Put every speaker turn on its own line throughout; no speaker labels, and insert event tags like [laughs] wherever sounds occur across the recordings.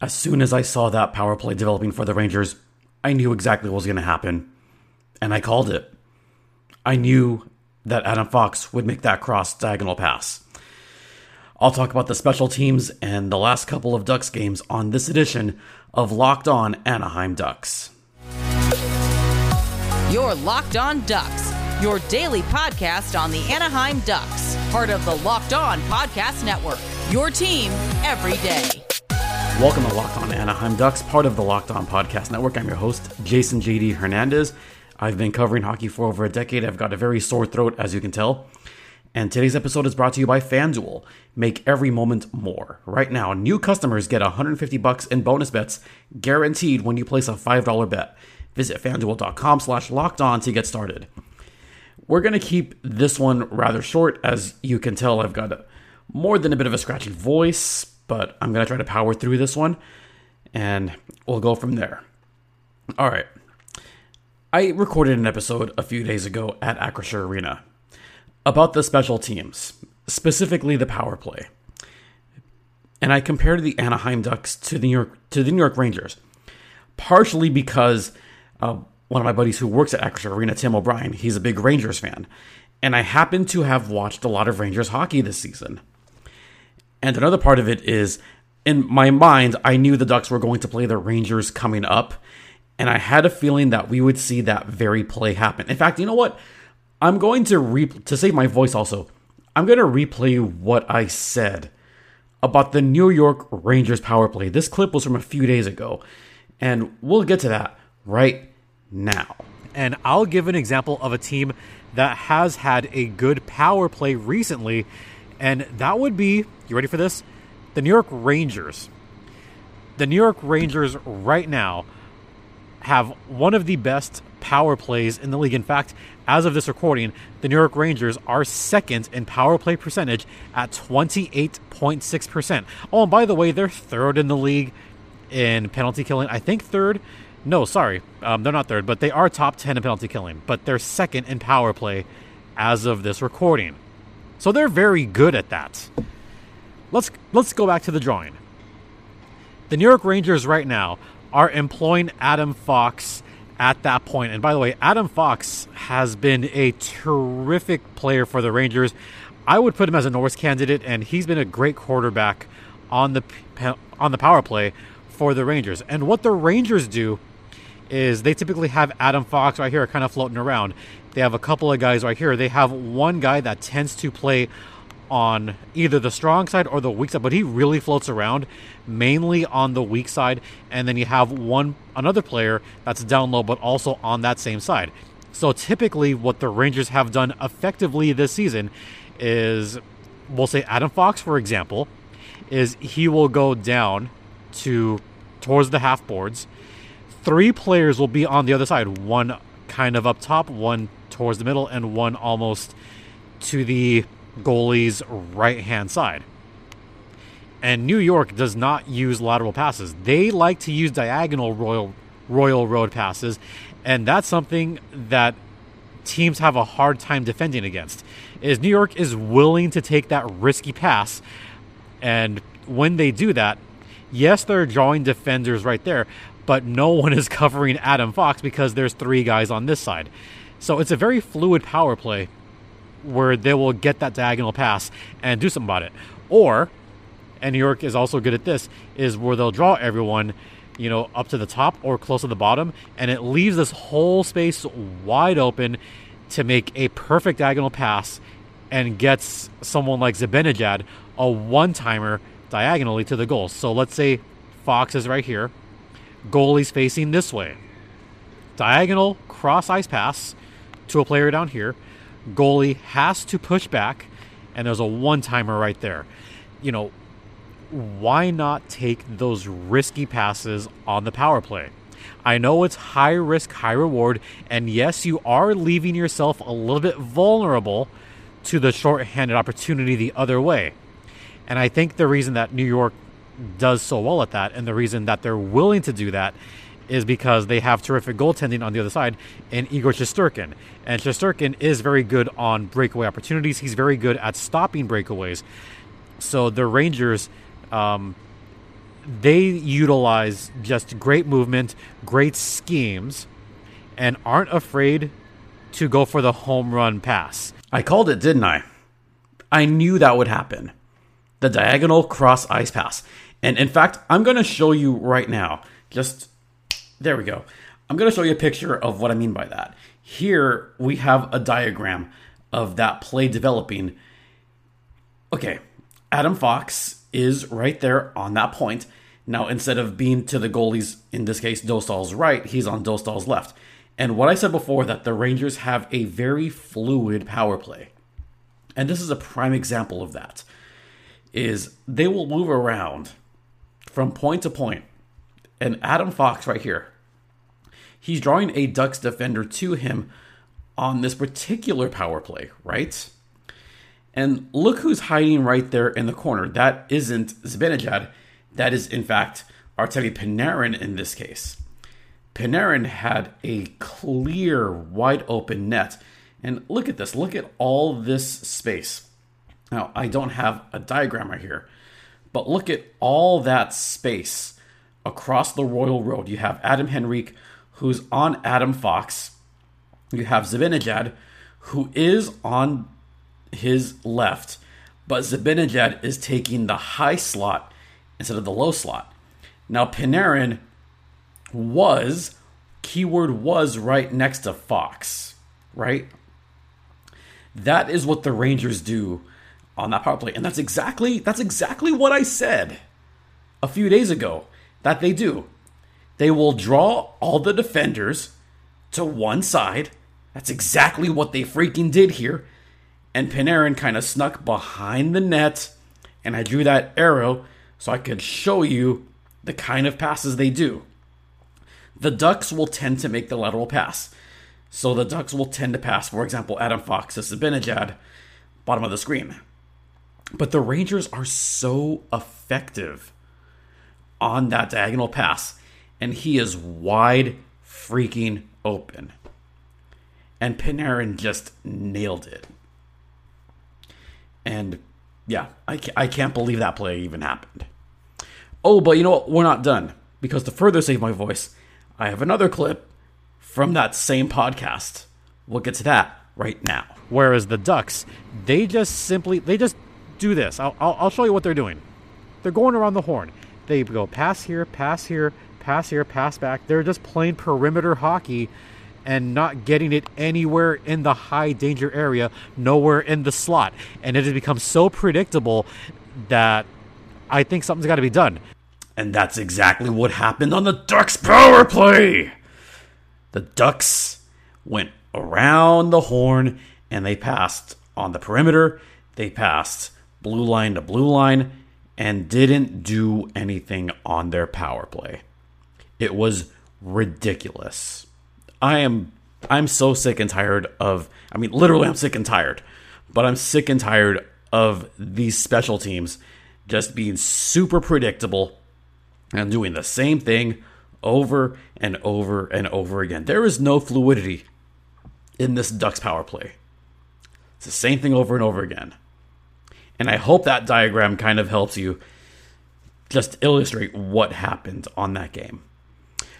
As soon as I saw that power play developing for the Rangers, I knew exactly what was going to happen, and I called it. I knew that Adam Fox would make that cross diagonal pass. I'll talk about the special teams and the last couple of Ducks games on this edition of Locked On Anaheim Ducks.
Your Locked On Ducks, your daily podcast on the Anaheim Ducks, part of the Locked On Podcast Network. Your team every day.
Welcome to Locked On Anaheim Ducks, part of the Locked On Podcast Network. I'm your host, Jason JD Hernandez. I've been covering hockey for over a decade. I've got a very sore throat, as you can tell. And today's episode is brought to you by FanDuel. Make every moment more. Right now, new customers get 150 bucks in bonus bets guaranteed when you place a $5 bet. Visit fanduel.com slash locked on to get started. We're going to keep this one rather short. As you can tell, I've got a, more than a bit of a scratchy voice, but I'm going to try to power through this one and we'll go from there. All right. I recorded an episode a few days ago at Acrisure Arena about the special teams, specifically the power play. And I compared the Anaheim Ducks to the New York to the New York Rangers, partially because uh, one of my buddies who works at Acrisure Arena, Tim O'Brien, he's a big Rangers fan, and I happen to have watched a lot of Rangers hockey this season. And another part of it is, in my mind, I knew the Ducks were going to play the Rangers coming up, and I had a feeling that we would see that very play happen. In fact, you know what? I'm going to re to save my voice also. I'm going to replay what I said about the New York Rangers power play. This clip was from a few days ago, and we'll get to that right now.
And I'll give an example of a team that has had a good power play recently, and that would be you ready for this? The New York Rangers. The New York Rangers right now have one of the best power plays in the league. In fact, as of this recording, the New York Rangers are second in power play percentage at 28.6%. Oh, and by the way, they're third in the league in penalty killing. I think third. No, sorry. Um, they're not third, but they are top 10 in penalty killing. But they're second in power play as of this recording. So they're very good at that. Let's let's go back to the drawing. The New York Rangers right now are employing Adam Fox at that point. And by the way, Adam Fox has been a terrific player for the Rangers. I would put him as a Norris candidate, and he's been a great quarterback on the on the power play for the Rangers. And what the Rangers do is they typically have Adam Fox right here, kind of floating around. They have a couple of guys right here. They have one guy that tends to play on either the strong side or the weak side, but he really floats around mainly on the weak side. And then you have one another player that's down low, but also on that same side. So typically, what the Rangers have done effectively this season is, we'll say Adam Fox, for example, is he will go down to towards the half boards. Three players will be on the other side, one kind of up top, one towards the middle, and one almost to the goalie's right hand side. And New York does not use lateral passes. They like to use diagonal royal royal road passes, and that's something that teams have a hard time defending against. Is New York is willing to take that risky pass, and when they do that, yes, they're drawing defenders right there, but no [laughs] one is covering Adam Fox because there's three guys on this side. So it's a very fluid power play where they will get that diagonal pass and do something about it. Or, and New York is also good at this, is where they'll draw everyone, you know, up to the top or close to the bottom, and it leaves this whole space wide open to make a perfect diagonal pass and gets someone like Zibanejad a one timer diagonally to the goal. So let's say Fox is right here, goalie's facing this way. Diagonal cross ice pass to a player down here goalie has to push back, and there's a one timer right there. You know, why not take those risky passes on the power play? I know it's high risk, high reward, and yes, you are leaving yourself a little bit vulnerable to the short-handed opportunity the other way. And I think the reason that New York does so well at that, and the reason that they're willing to do that, is because they have terrific goaltending on the other side in Igor Shesterkin. And Shesterkin is very good on breakaway opportunities. He's very good at stopping breakaways. So the Rangers, um, they utilize just great movement, great schemes, and aren't afraid to go for the home run pass.
I called it, didn't I? I knew that would happen. The diagonal cross ice pass. And in fact, I'm going to show you right now. Just there we go. I'm going to show you a picture of what I mean by that. Here we have a diagram of that play developing. Okay, Adam Fox is right there on that point. Now, instead of being to the goalie's, in this case, Dostal's right, he's on Dostal's left. And what I said before, that the Rangers have a very fluid power play. And this is a prime example of that. Is they will move around from point to point. And Adam Fox right here, he's drawing a Ducks defender to him on this particular power play, right? And look who's hiding right there in the corner. That isn't Zibanejad. That is, in fact, Artemi Panarin in this case. Panarin had a clear, wide open net. And look at this. Look at all this space. Now, I don't have a diagram right here, but look at all that space across the Royal Road. You have Adam Henrique, who's on Adam Fox. You have Zibanejad, who is on his left, but Zibanejad is taking the high slot instead of the low slot. Now, Panarin was, keyword was right next to Fox, right? That is what the Rangers do on that power play. And that's exactly that's exactly what I said a few days ago that they do. They will draw all the defenders to one side. That's exactly what they freaking did here. And Panarin kind of snuck behind the net, and I drew that arrow so I could show you the kind of passes they do. The Ducks will tend to make the lateral pass. So the Ducks will tend to pass, for example, Adam Fox to Zibanejad, bottom of the screen. But the Rangers are so effective on that diagonal pass, and he is wide freaking open. And Panarin just nailed it. And yeah, I I can't believe that play even happened. Oh, but you know what? We're not done. Because to further save my voice, I have another clip from that same podcast. We'll get to that right now.
Whereas the Ducks, they just simply they just do this. I'll, I'll, I'll show you what they're doing. They're going around the horn. They go pass here, pass here, pass here, pass back. They're just playing perimeter hockey and not getting it anywhere in the high danger area, nowhere in the slot. And it has become so predictable that I think something's got to be done.
And that's exactly what happened on the Ducks power play. The Ducks went around the horn and they passed on the perimeter. They passed blue line to blue line and didn't do anything on their power play. It was ridiculous. I am I'm so sick and tired of I mean literally I'm sick and tired, but I'm sick and tired of these special teams just being super predictable and doing the same thing over and over and over again. There is no fluidity in this Ducks power play. It's the same thing over and over again. And I hope that diagram kind of helps you just illustrate what happened on that game.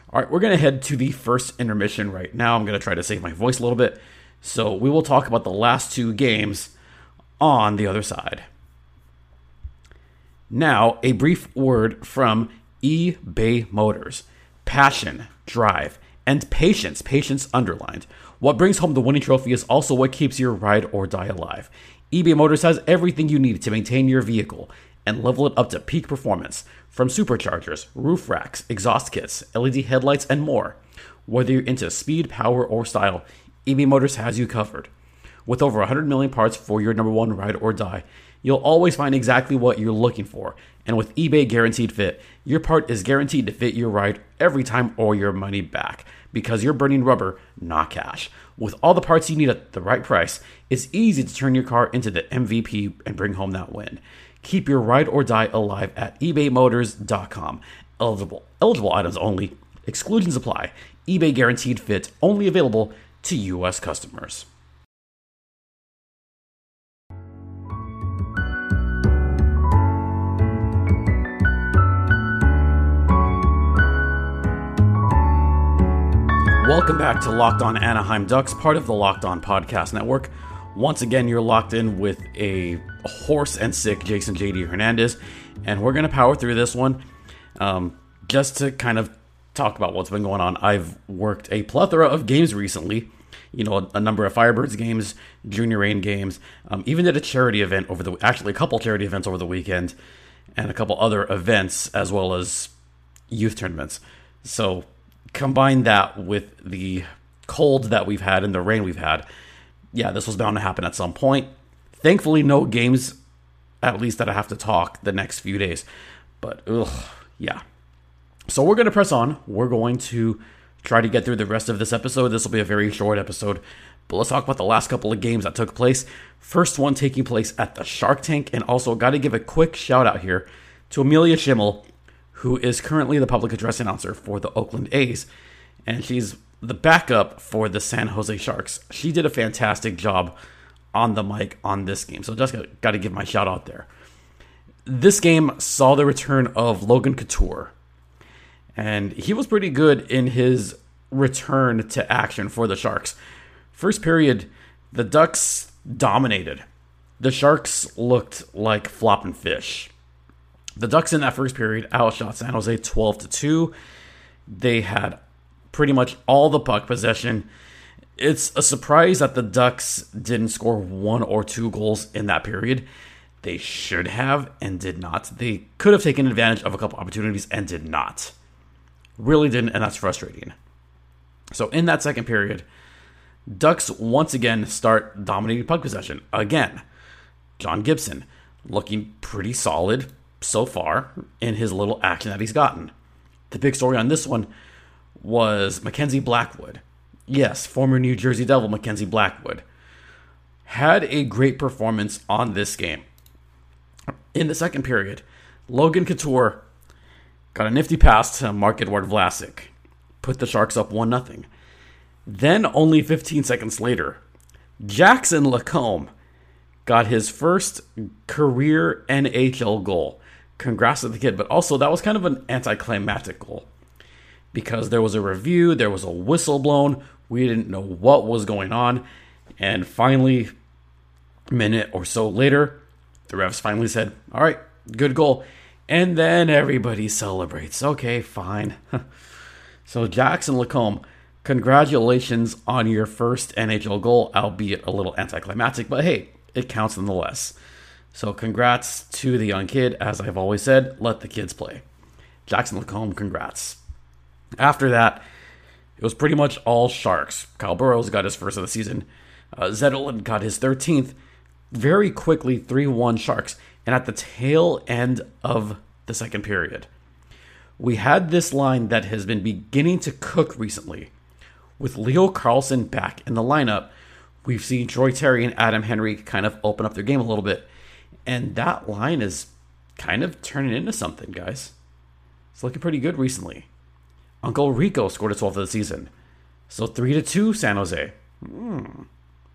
All right, we're going to head to the first intermission right now. I'm going to try to save my voice a little bit. So we will talk about the last two games on the other side. Now, a brief word from eBay Motors. Passion, drive, and patience, patience underlined. What brings home the winning trophy is also what keeps your ride or die alive. eBay Motors has everything you need to maintain your vehicle and level it up to peak performance from superchargers, roof racks, exhaust kits, LED headlights, and more. Whether you're into speed, power, or style, eBay Motors has you covered. With over 100 million parts for your number one ride or die, you'll always find exactly what you're looking for. And with eBay Guaranteed Fit, your part is guaranteed to fit your ride every time or your money back because you're burning rubber, not cash. With all the parts you need at the right price, it's easy to turn your car into the MVP and bring home that win. Keep your ride or die alive at ebaymotors.com. Eligible eligible items only. Exclusions apply. eBay guaranteed fit only available to US customers. Welcome back to Locked On Anaheim Ducks, part of the Locked On Podcast Network. Once again, you're locked in with a hoarse and sick Jason JD Hernandez, and we're going to power through this one um, just to kind of talk about what's been going on. I've worked a plethora of games recently, you know, a, a number of Firebirds games, Junior Reign games, um, even did a charity event over the actually a couple charity events over the weekend, and a couple other events as well as youth tournaments. So combine that with the cold that we've had and the rain we've had, yeah, this was bound to happen at some point. Thankfully, no games, at least that I have to talk the next few days. But, ugh, yeah. So we're going to press on. We're going to try to get through the rest of this episode. This will be a very short episode. But let's talk about the last couple of games that took place. First one taking place at the Shark Tank. And also, got to give a quick shout out here to Amelia Schimmel, who is currently the public address announcer for the Oakland A's. And she's the backup for the San Jose Sharks. She did a fantastic job on the mic on this game. So just got to give my shout out there. This game saw the return of Logan Couture. And he was pretty good in his return to action for the Sharks. First period, the Ducks dominated. The Sharks looked like flopping fish. The Ducks in that first period outshot San Jose 12 to 2. They had pretty much all the puck possession. It's a surprise that the Ducks didn't score one or two goals in that period. They should have and did not. They could have taken advantage of a couple opportunities and did not. Really didn't, and that's frustrating. So in that second period, Ducks once again start dominating puck possession. Again, John Gibson looking pretty solid so far in his little action that he's gotten. The big story on this one was Mackenzie Blackwood. Yes, former New Jersey Devil Mackenzie Blackwood had a great performance on this game. In the second period, Logan Couture got a nifty pass to Marc-Edouard Vlasic, put the Sharks up 1 0. Then, only 15 seconds later, Jackson Lacombe got his first career NHL goal. Congrats to the kid, but also that was kind of an anticlimactic goal because there was a review, there was a whistle blown, we didn't know what was going on, and finally, a minute or so later, the refs finally said, "All right, good goal," and then everybody celebrates. Okay, fine. [laughs] so Jackson Lacombe, congratulations on your first NHL goal, albeit a little anticlimactic, but hey, it counts nonetheless. So congrats to the young kid. As I've always said, let the kids play. Jackson Lacombe, congrats. After that, it was pretty much all Sharks. Kyle Burroughs got his first of the season. Uh, Zetterlund got his 13th. Very quickly, 3 1 Sharks. And at the tail end of the second period, we had this line that has been beginning to cook recently. With Leo Carlsson back in the lineup, we've seen Troy Terry and Adam Henrique kind of open up their game a little bit. And that line is kind of turning into something, guys. It's looking pretty good recently. Uncle Rico scored a 12th of the season. So 3 to 2 San Jose. Hmm.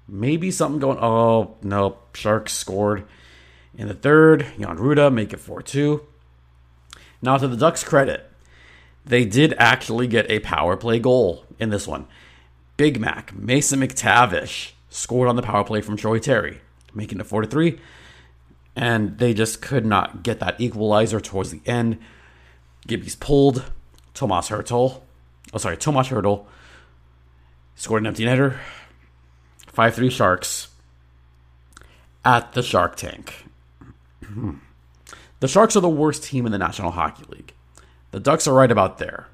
Maybe something going. Oh, no. Sharks scored in the third. Jan Rutta make it 4 2. Now, to the Ducks' credit, they did actually get a power play goal in this one. Big Mac, Mason McTavish, scored on the power play from Troy Terry, making it 4 to 3. And they just could not get that equalizer towards the end. Gibby's pulled. Tomas Hertl. Oh, sorry, Tomas Hertl scored an empty netter. 5 3 Sharks at the Shark Tank. [clears throat] the Sharks are the worst team in the National Hockey League. The Ducks are right about there.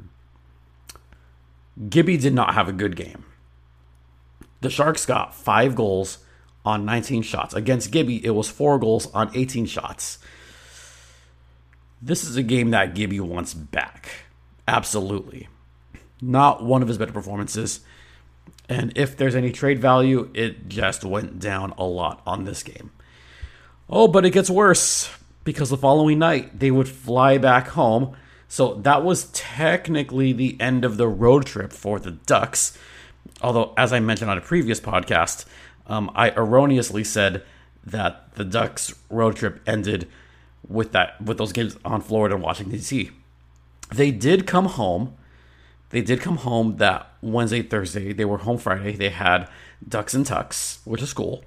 Gibby did not have a good game. The Sharks got five goals on 19 shots. Against Gibby, it was four goals on 18 shots. This is a game that Gibby wants back. Absolutely. Not one of his better performances. And if there's any trade value, it just went down a lot on this game. Oh, but it gets worse because the following night they would fly back home. So that was technically the end of the road trip for the Ducks. Although, as I mentioned on a previous podcast, um, I erroneously said that the Ducks road trip ended with that with those games on Florida and Washington D.C. They did come home, They did come home that Wednesday, Thursday. They were home Friday. They had Ducks and Tucks, which is cool.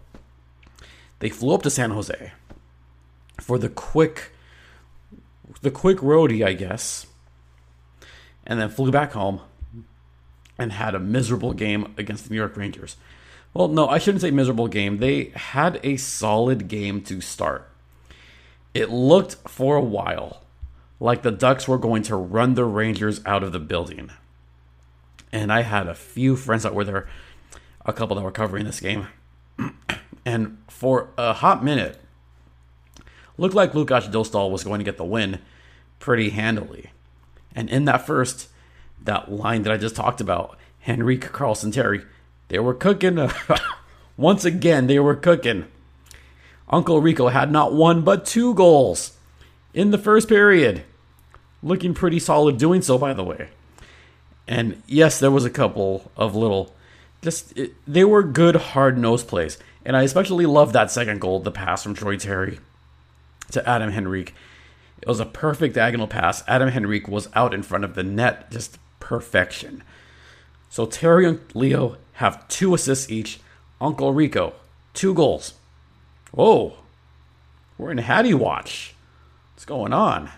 They flew up to San Jose for the quick the quick roadie, I guess. And then flew back home and had a miserable game against the New York Rangers. Well, no, I shouldn't say miserable game. They had a solid game to start. It looked for a while like the Ducks were going to run the Rangers out of the building. And I had a few friends that were there, a couple that were covering this game. [clears throat] and for a hot minute, looked like Lukas Dostal was going to get the win pretty handily. And in that first, that line that I just talked about, Henrique Carlsson Terry, they were cooking. [laughs] Once again, they were cooking. Uncle Rico had not one but two goals in the first period. Looking pretty solid doing so, by the way. And yes, there was a couple of little, just, it, they were good hard nosed plays. And I especially love that second goal, the pass from Troy Terry to Adam Henrique. It was a perfect diagonal pass. Adam Henrique was out in front of the net, just perfection. So Terry and Leo have two assists each. Uncle Rico, two goals. Whoa, we're in Hattie Watch. What's going on?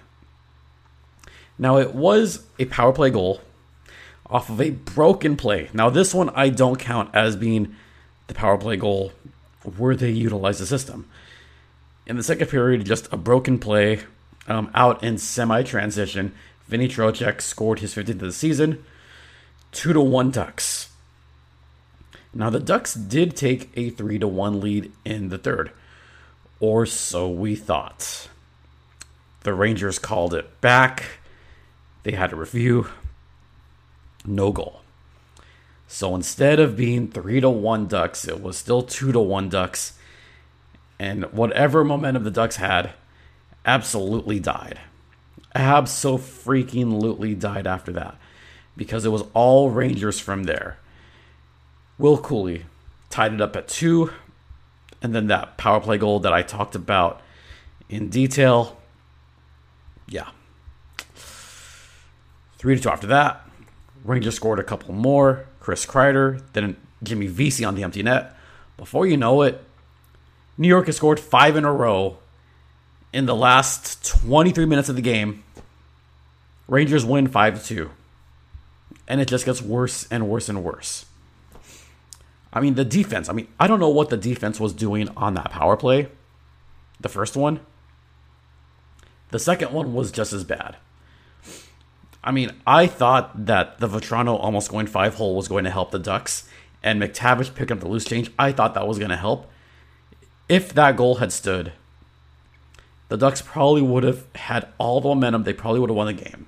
Now, it was a power play goal off of a broken play. Now, this one I don't count as being the power play goal where they utilize the system. In the second period, just a broken play um, out in semi transition. Vinny Trocheck scored his 15th of the season. Two to one Ducks. Now the Ducks did take a three to one lead in the third, or so we thought. The Rangers called it back. They had a review. No goal. So instead of being three to one Ducks, it was still two to one Ducks. And whatever momentum the Ducks had, absolutely died. Absolutely freaking, literally died after that. Because it was all Rangers from there. Will Cuylle tied it up at two. And then that power play goal that I talked about in detail. Yeah. Three to two after that. Rangers scored a couple more. Chris Kreider, then Jimmy Vesey on the empty net. Before you know it, New York has scored five in a row in the last 23 minutes of the game. Rangers win 5 to 2. And it just gets worse and worse and worse. I mean, the defense. I mean, I don't know what the defense was doing on that power play. The first one. The second one was just as bad. I mean, I thought that the Vatrano almost going five hole was going to help the Ducks, and McTavish picking up the loose change. I thought that was going to help. If that goal had stood, the Ducks probably would have had all the momentum. They probably would have won the game.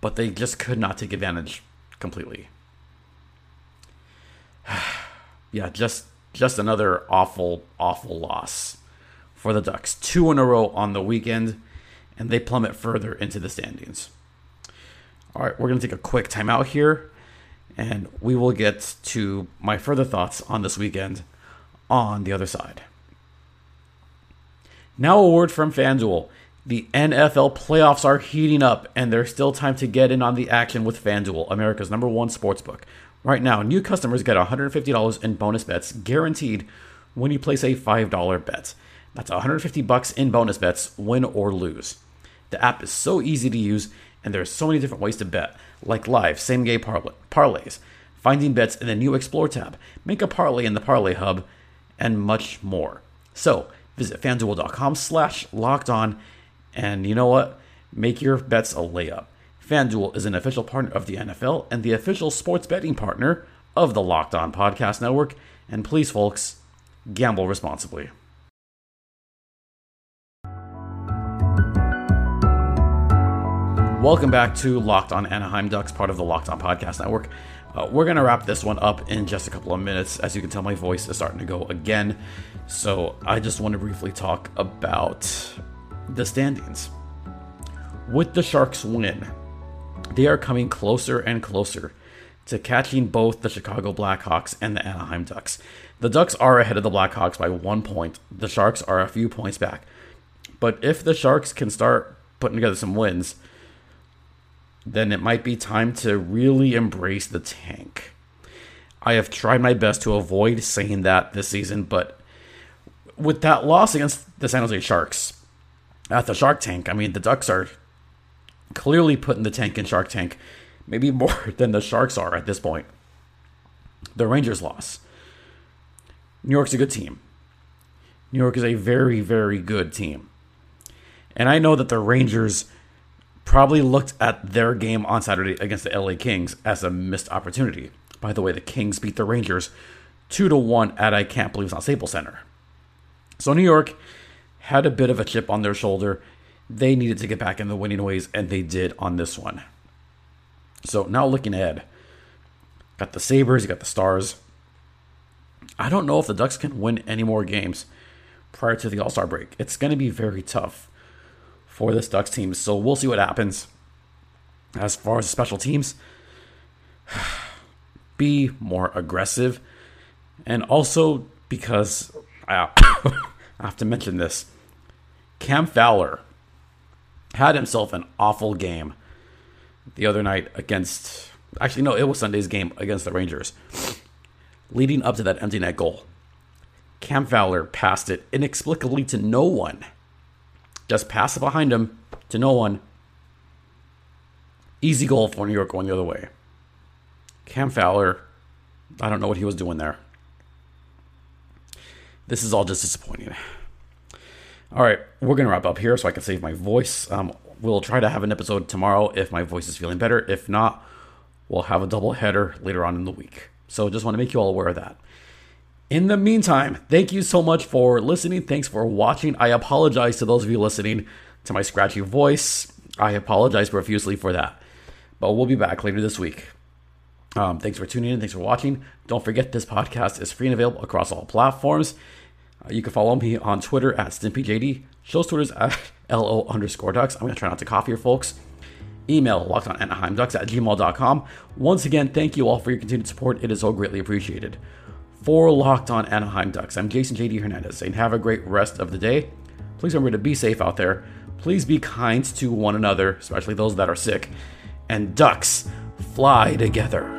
But they just could not take advantage completely. [sighs] yeah, just just another awful, awful loss for the Ducks. Two in a row on the weekend, and they plummet further into the standings. All right, we're going to take a quick timeout here, and we will get to my further thoughts on this weekend on the other side. Now, a word from FanDuel. The NFL playoffs are heating up, and there's still time to get in on the action with FanDuel, America's number one sportsbook. Right now, new customers get $150 in bonus bets guaranteed when you place a $5 bet. That's 150 bucks in bonus bets, win or lose. The app is so easy to use, and there are so many different ways to bet, like live, same game parlay, parlays, finding bets in the new Explore tab, make a parlay in the Parlay Hub, and much more. So visit fanduel.com slash locked on, and you know what? Make your bets a layup. FanDuel is an official partner of the NFL and the official sports betting partner of the Locked On Podcast Network. And please, folks, gamble responsibly. Welcome back to Locked On Anaheim Ducks, part of the Locked On Podcast Network. Uh, we're going to wrap this one up in just a couple of minutes. As you can tell, my voice is starting to go again. So I just want to briefly talk about the standings. With the Sharks win, they are coming closer and closer to catching both the Chicago Blackhawks and the Anaheim Ducks. The Ducks are ahead of the Blackhawks by one point. The Sharks are a few points back. But if the Sharks can start putting together some wins, then it might be time to really embrace the tank. I have tried my best to avoid saying that this season, but with that loss against the San Jose Sharks at the Shark Tank, I mean, the Ducks are clearly putting the tank in Shark Tank, maybe [laughs] more than the Sharks are at this point. The Rangers loss. New York's a good team. New York is a very, very good team. And I know that the Rangers probably looked at their game on Saturday against the LA Kings as a missed opportunity. By the way, the Kings beat the Rangers 2 to 1 at I can't believe it's not Staples Center. So New York had a bit of a chip on their shoulder. They needed to get back in the winning ways, and they did on this one. So now looking ahead, got the Sabres, you got the Stars. I don't know if the Ducks can win any more games prior to the All Star break. It's going to be very tough for this Ducks team. So we'll see what happens. As far as the special teams, [sighs] be more aggressive. And also because ah, [coughs] I have to mention this Cam Fowler had himself an awful game the other night against. Actually, no, it was Sunday's game against the Rangers. Leading up to that empty net goal, Cam Fowler passed it inexplicably to no one just pass it behind him to no one. Easy goal for New York going the other way. Cam Fowler, I don't know what he was doing there. This is all just disappointing. All right, we're going to wrap up here so I can save my voice. Um, we'll try to have an episode tomorrow if my voice is feeling better. If not, we'll have a double header later on in the week. So just want to make you all aware of that. In the meantime, thank you so much for listening. Thanks for watching. I apologize to those of you listening to my scratchy voice. I apologize profusely for that. But we'll be back later this week. Um, thanks for tuning in. Thanks for watching. Don't forget this podcast is free and available across all platforms. Uh, you can follow me on Twitter at StimpyJD. Show's Twitter's at [laughs] LO underscore ducks. I'm going to try not to cough here, folks. Email locked on Anaheim ducks at gmail.com. Once again, thank you all for your continued support. It is so greatly appreciated for Locked On Anaheim Ducks. I'm Jason JD Hernandez saying have a great rest of the day. Please remember to be safe out there. Please be kind to one another, especially those that are sick. And ducks fly together.